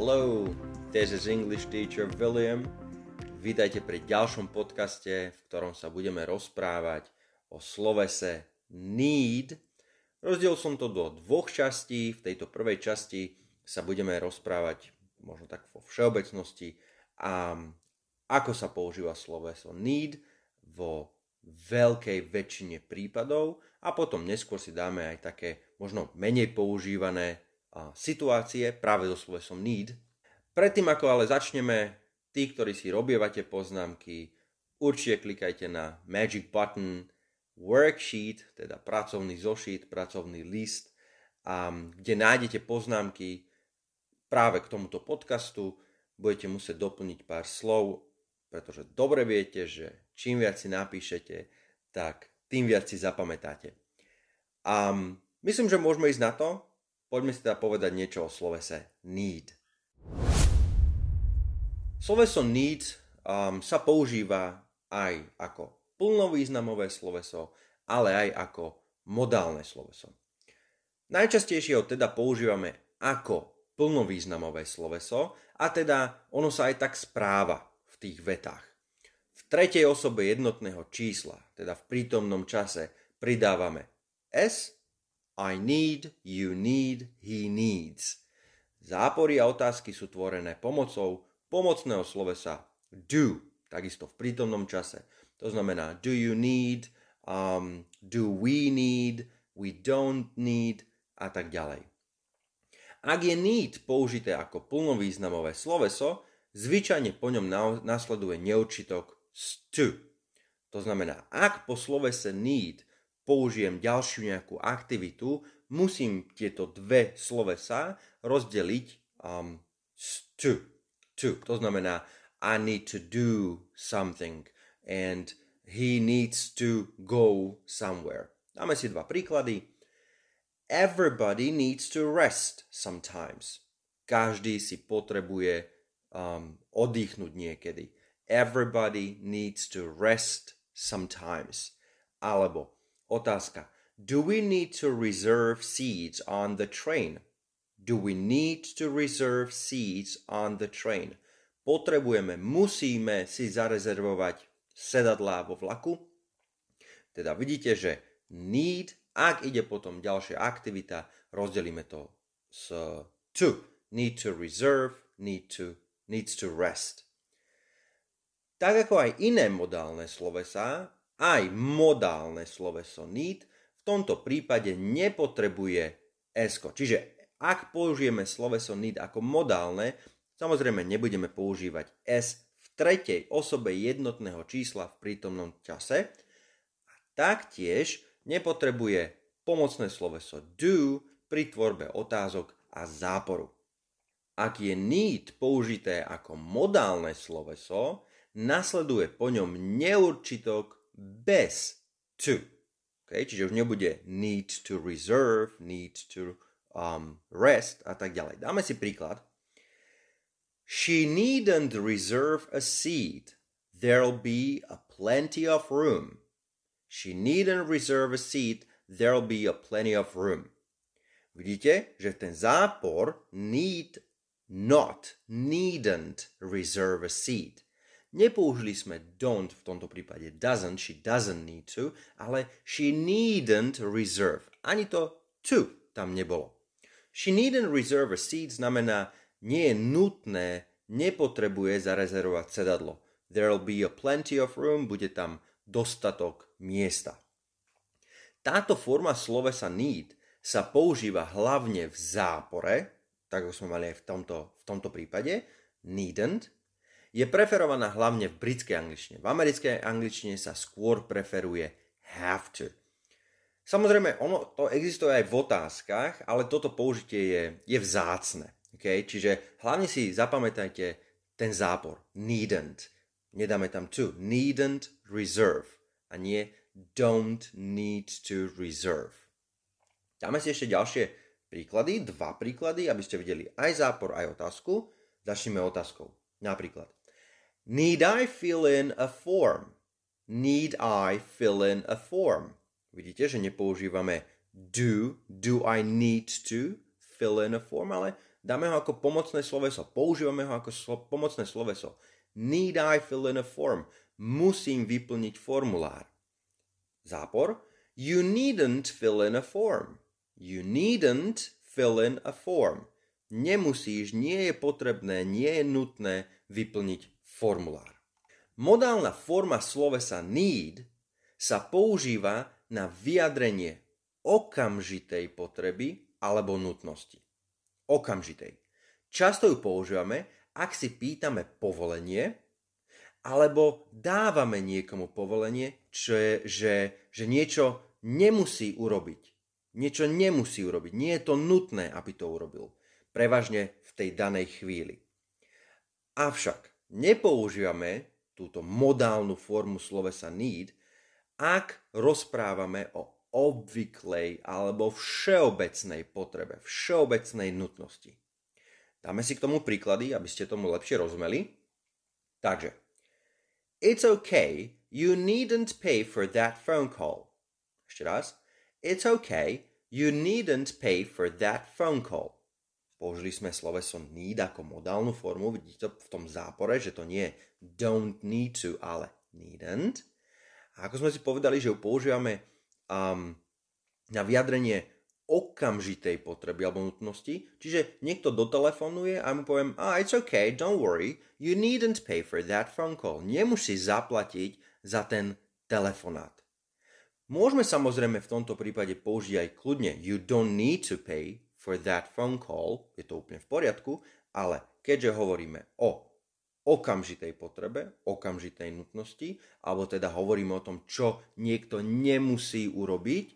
Hello, this is English teacher William. Vítajte pri ďalšom podcaste, v ktorom sa budeme rozprávať o slovese need. Rozdiel som to do dvoch častí. V tejto prvej časti sa budeme rozprávať možno tak vo všeobecnosti a ako sa používa sloveso need vo veľkej väčšine prípadov a potom neskôr si dáme aj také možno menej používané situácie práve so slovesom need. Predtým ako ale začneme, tí, ktorí si robievate poznámky, určite klikajte na magic button worksheet, teda pracovný zošit, pracovný list, kde nájdete poznámky práve k tomuto podcastu. Budete musieť doplniť pár slov, pretože dobre viete, že čím viac si napíšete, tak tým viac si zapamätáte. A myslím, že môžeme ísť na to, Poďme si teda povedať niečo o slovese need. Sloveso need um, sa používa aj ako plnovýznamové sloveso, ale aj ako modálne sloveso. Najčastejšie ho teda používame ako plnovýznamové sloveso a teda ono sa aj tak správa v tých vetách. V tretej osobe jednotného čísla, teda v prítomnom čase, pridávame s i need, you need, he needs. Zápory a otázky sú tvorené pomocou pomocného slovesa do, takisto v prítomnom čase. To znamená do you need, um, do we need, we don't need a tak ďalej. Ak je need použité ako plnovýznamové sloveso, zvyčajne po ňom nasleduje neurčitok to. To znamená, ak po slovese need použijem ďalšiu nejakú aktivitu, musím tieto dve slovesa rozdeliť um, to, to. To znamená, I need to do something and he needs to go somewhere. Dáme si dva príklady. Everybody needs to rest sometimes. Každý si potrebuje um, oddychnúť niekedy. Everybody needs to rest sometimes. Alebo Otázka. Do we need to reserve seats on the train? Do we need to reserve seats on the train? Potrebujeme, musíme si zarezervovať sedadlá vo vlaku. Teda vidíte, že need, ak ide potom ďalšia aktivita, rozdelíme to s to. Need to reserve, need to, needs to rest. Tak ako aj iné modálne slovesá, aj modálne sloveso need v tomto prípade nepotrebuje s. Čiže ak použijeme sloveso need ako modálne, samozrejme nebudeme používať s v tretej osobe jednotného čísla v prítomnom čase a taktiež nepotrebuje pomocné sloveso do pri tvorbe otázok a záporu. Ak je need použité ako modálne sloveso, nasleduje po ňom neurčitok bez to. Okay? Čiže už nebude need to reserve, need to um, rest a tak ďalej. Dáme si príklad. She needn't reserve a seat. There'll be a plenty of room. She needn't reserve a seat. There'll be a plenty of room. Vidíte, že ten zápor need not, needn't reserve a seat. Nepoužili sme don't v tomto prípade doesn't, she doesn't need to, ale she needn't reserve. Ani to to tam nebolo. She needn't reserve a seat znamená nie je nutné, nepotrebuje zarezervovať sedadlo. There'll be a plenty of room, bude tam dostatok miesta. Táto forma slovesa need sa používa hlavne v zápore, tak ako sme mali aj v tomto, v tomto prípade, needn't, je preferovaná hlavne v britskej angličtine. V americkej angličtine sa skôr preferuje have to. Samozrejme, ono to existuje aj v otázkach, ale toto použitie je, je vzácne. Okay? Čiže hlavne si zapamätajte ten zápor. Needn't. Nedáme tam to. Needn't reserve. A nie don't need to reserve. Dáme si ešte ďalšie príklady, dva príklady, aby ste videli aj zápor, aj otázku. Začneme otázkou. Napríklad. Need I fill in a form? Need I fill in a form? Vidíte, že nepoužívame do, do I need to fill in a form, ale dáme ho ako pomocné sloveso, používame ho ako slo- pomocné sloveso. Need I fill in a form? Musím vyplniť formulár. Zápor. You needn't fill in a form. You needn't fill in a form. Nemusíš, nie je potrebné, nie je nutné vyplniť formulár. Modálna forma slovesa need sa používa na vyjadrenie okamžitej potreby alebo nutnosti. Okamžitej. Často ju používame, ak si pýtame povolenie, alebo dávame niekomu povolenie, čo je, že, že niečo nemusí urobiť. Niečo nemusí urobiť. Nie je to nutné, aby to urobil. Prevažne v tej danej chvíli. Avšak nepoužívame túto modálnu formu slovesa need, ak rozprávame o obvyklej alebo všeobecnej potrebe, všeobecnej nutnosti. Dáme si k tomu príklady, aby ste tomu lepšie rozumeli. Takže, it's okay, you needn't pay for that phone call. Ešte raz, it's okay, you needn't pay for that phone call. Použili sme sloveso need ako modálnu formu, vidíte to v tom zápore, že to nie je don't need to, ale needn't. A ako sme si povedali, že ju používame um, na vyjadrenie okamžitej potreby alebo nutnosti, čiže niekto dotelefonuje a mu poviem, ah, it's okay, don't worry, you needn't pay for that phone call. Nemusí zaplatiť za ten telefonát. Môžeme samozrejme v tomto prípade použiť aj kľudne you don't need to pay for that phone call, je to úplne v poriadku, ale keďže hovoríme o okamžitej potrebe, okamžitej nutnosti, alebo teda hovoríme o tom, čo niekto nemusí urobiť,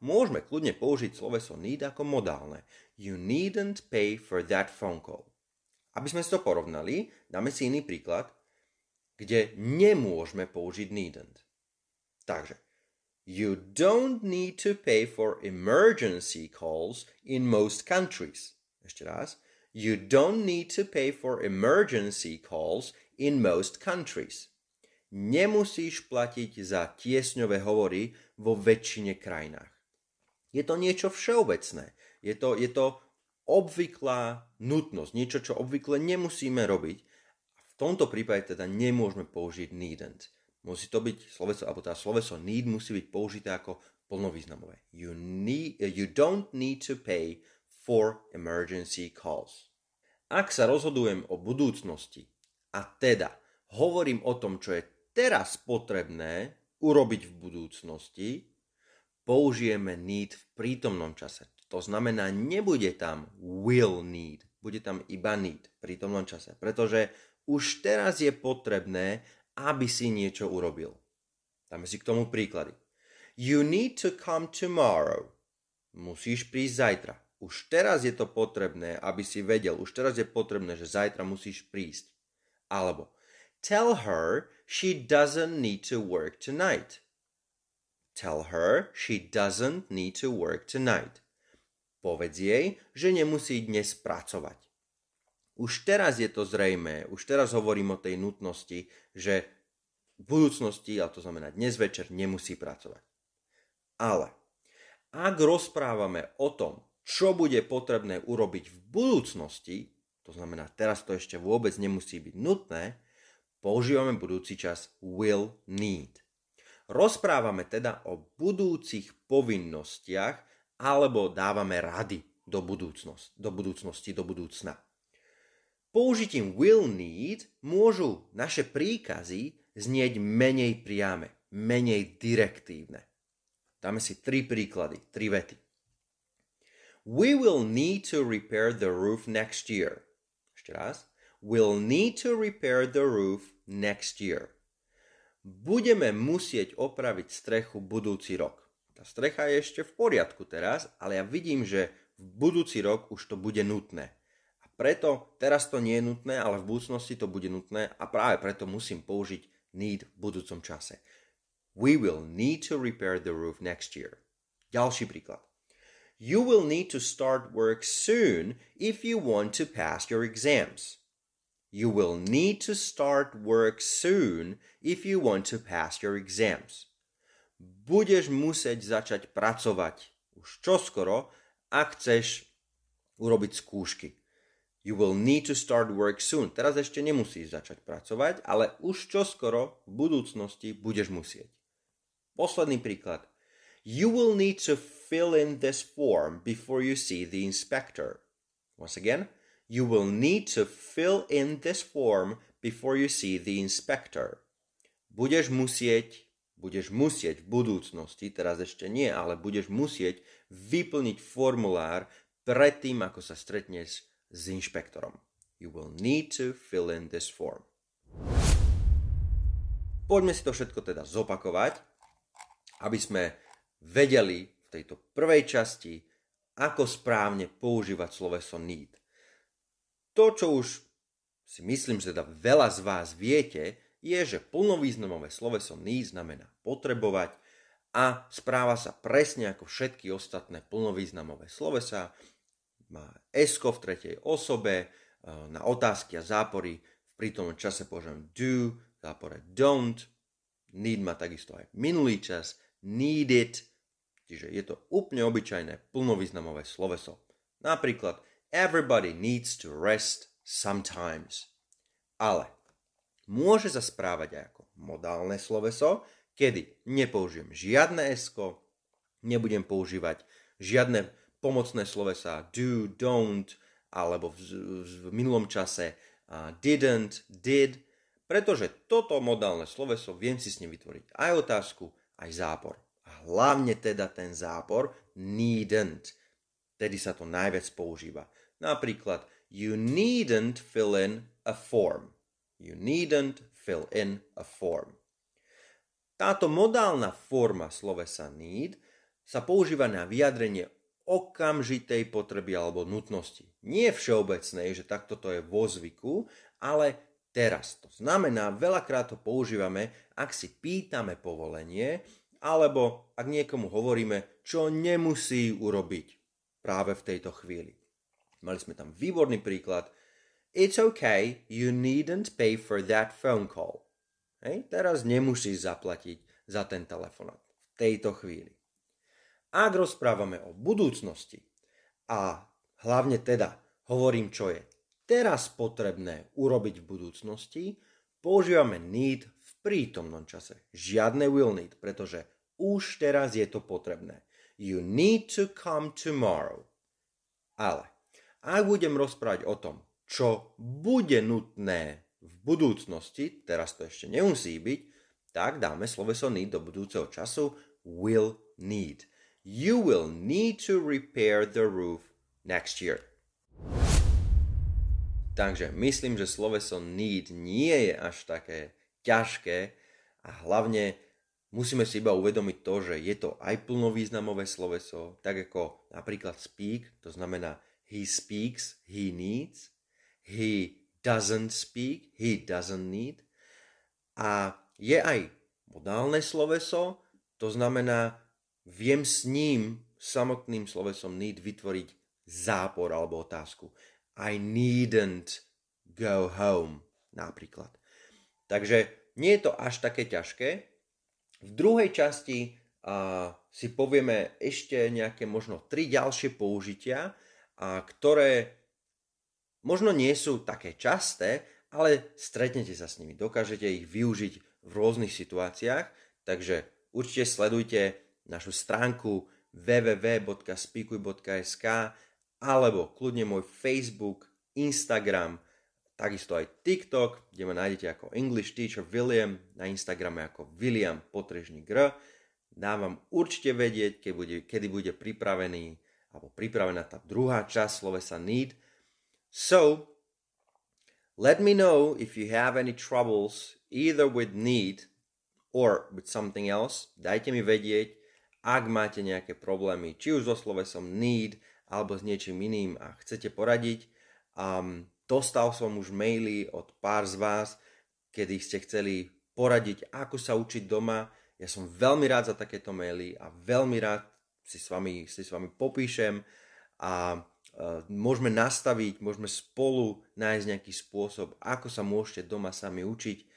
môžeme kľudne použiť sloveso need ako modálne. You needn't pay for that phone call. Aby sme si to porovnali, dáme si iný príklad, kde nemôžeme použiť needn't. Takže, You don't need to pay for emergency calls in most countries. Ešte raz. You don't need to pay for emergency calls in most countries. Nemusíš platiť za tiesňové hovory vo väčšine krajinách. Je to niečo všeobecné. Je to, je to obvyklá nutnosť, niečo, čo obvykle nemusíme robiť. V tomto prípade teda nemôžeme použiť needn't. Musí to byť sloveso, alebo tá sloveso need musí byť použité ako plnovýznamové. You, need, you don't need to pay for emergency calls. Ak sa rozhodujem o budúcnosti a teda hovorím o tom, čo je teraz potrebné urobiť v budúcnosti, použijeme need v prítomnom čase. To znamená, nebude tam will need, bude tam iba need v prítomnom čase, pretože už teraz je potrebné, aby si niečo urobil. Dáme si k tomu príklady. You need to come tomorrow. Musíš prísť zajtra. Už teraz je to potrebné, aby si vedel. Už teraz je potrebné, že zajtra musíš prísť. Alebo Tell her she doesn't need to work tonight. Tell her she doesn't need to work tonight. Povedz jej, že nemusí dnes pracovať. Už teraz je to zrejmé, už teraz hovorím o tej nutnosti, že v budúcnosti, a to znamená dnes večer, nemusí pracovať. Ale ak rozprávame o tom, čo bude potrebné urobiť v budúcnosti, to znamená teraz to ešte vôbec nemusí byť nutné, používame budúci čas will need. Rozprávame teda o budúcich povinnostiach alebo dávame rady do, budúcnosti, do budúcnosti, do budúcna. Použitím will need môžu naše príkazy znieť menej priame, menej direktívne. Dáme si tri príklady, tri vety. We will need to repair the roof next year. Ešte raz. We'll need to repair the roof next year. Budeme musieť opraviť strechu budúci rok. Tá strecha je ešte v poriadku teraz, ale ja vidím, že v budúci rok už to bude nutné. Preto teraz to nie je nutné, ale v budúcnosti to bude nutné a práve preto musím použiť need v budúcom čase. We will need to repair the roof next year. Ďalší príklad. You will need to start work soon if you want to pass your exams. You will need to start work soon if you want to pass your exams. Budeš musieť začať pracovať už čoskoro, ak chceš urobiť skúšky. You will need to start work soon. Teraz ešte nemusíš začať pracovať, ale už čoskoro v budúcnosti budeš musieť. Posledný príklad. You will need to fill in this form before you see the inspector. Once again, you will need to fill in this form before you see the inspector. Budeš musieť, budeš musieť v budúcnosti, teraz ešte nie, ale budeš musieť vyplniť formulár predtým, ako sa stretneš s inšpektorom. You will need to fill in this form. Poďme si to všetko teda zopakovať, aby sme vedeli v tejto prvej časti, ako správne používať sloveso need. To, čo už si myslím, že teda veľa z vás viete, je, že plnovýznamové sloveso need znamená potrebovať a správa sa presne ako všetky ostatné plnovýznamové slovesa, má esko v tretej osobe, e, na otázky a zápory v prítomnom čase použijem do, zápore don't, need má takisto aj minulý čas, need it, čiže je to úplne obyčajné plnovýznamové sloveso. Napríklad everybody needs to rest sometimes. Ale môže sa správať aj ako modálne sloveso, kedy nepoužijem žiadne esko, nebudem používať žiadne pomocné slovesa do, don't, alebo v, v minulom čase uh, didn't, did, pretože toto modálne sloveso viem si s ním vytvoriť aj otázku, aj zápor. A hlavne teda ten zápor needn't. Tedy sa to najviac používa. Napríklad, you needn't fill in a form. You needn't fill in a form. Táto modálna forma slovesa need sa používa na vyjadrenie okamžitej potreby alebo nutnosti. Nie všeobecnej, že takto to je vo zvyku, ale teraz. To znamená, veľakrát to používame, ak si pýtame povolenie, alebo ak niekomu hovoríme, čo nemusí urobiť práve v tejto chvíli. Mali sme tam výborný príklad. It's okay, you needn't pay for that phone call. Hej, teraz nemusíš zaplatiť za ten telefonát v tejto chvíli. Ak rozprávame o budúcnosti a hlavne teda hovorím, čo je teraz potrebné urobiť v budúcnosti, používame need v prítomnom čase. Žiadne will need, pretože už teraz je to potrebné. You need to come tomorrow. Ale ak budem rozprávať o tom, čo bude nutné v budúcnosti, teraz to ešte nemusí byť, tak dáme sloveso need do budúceho času will need you will need to repair the roof next year. Takže myslím, že sloveso need nie je až také ťažké a hlavne musíme si iba uvedomiť to, že je to aj plnovýznamové sloveso, tak ako napríklad speak, to znamená he speaks, he needs, he doesn't speak, he doesn't need. A je aj modálne sloveso, to znamená viem s ním samotným slovesom need vytvoriť zápor alebo otázku. I needn't go home napríklad. Takže nie je to až také ťažké. V druhej časti a, si povieme ešte nejaké možno tri ďalšie použitia, a, ktoré možno nie sú také časté, ale stretnete sa s nimi, dokážete ich využiť v rôznych situáciách, takže určite sledujte našu stránku www.speakuj.sk alebo kľudne môj Facebook, Instagram, takisto aj TikTok, kde ma nájdete ako English Teacher William, na Instagrame ako William potrežník R. Dám vám určite vedieť, keď bude, kedy bude pripravený alebo pripravená tá druhá časť slovesa need. So, let me know if you have any troubles either with need or with something else. Dajte mi vedieť, ak máte nejaké problémy, či už so slovesom need alebo s niečím iným a chcete poradiť, um, dostal som už maily od pár z vás, kedy ste chceli poradiť, ako sa učiť doma. Ja som veľmi rád za takéto maily a veľmi rád si s vami, si s vami popíšem a uh, môžeme nastaviť, môžeme spolu nájsť nejaký spôsob, ako sa môžete doma sami učiť.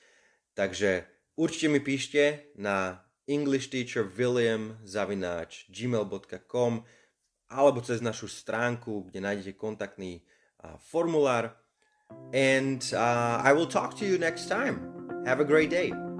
Takže určite mi píšte na englishteacherwilliam.gmail.com alebo cez našu stránku, kde nájdete kontaktný uh, formulár. And uh, I will talk to you next time. Have a great day.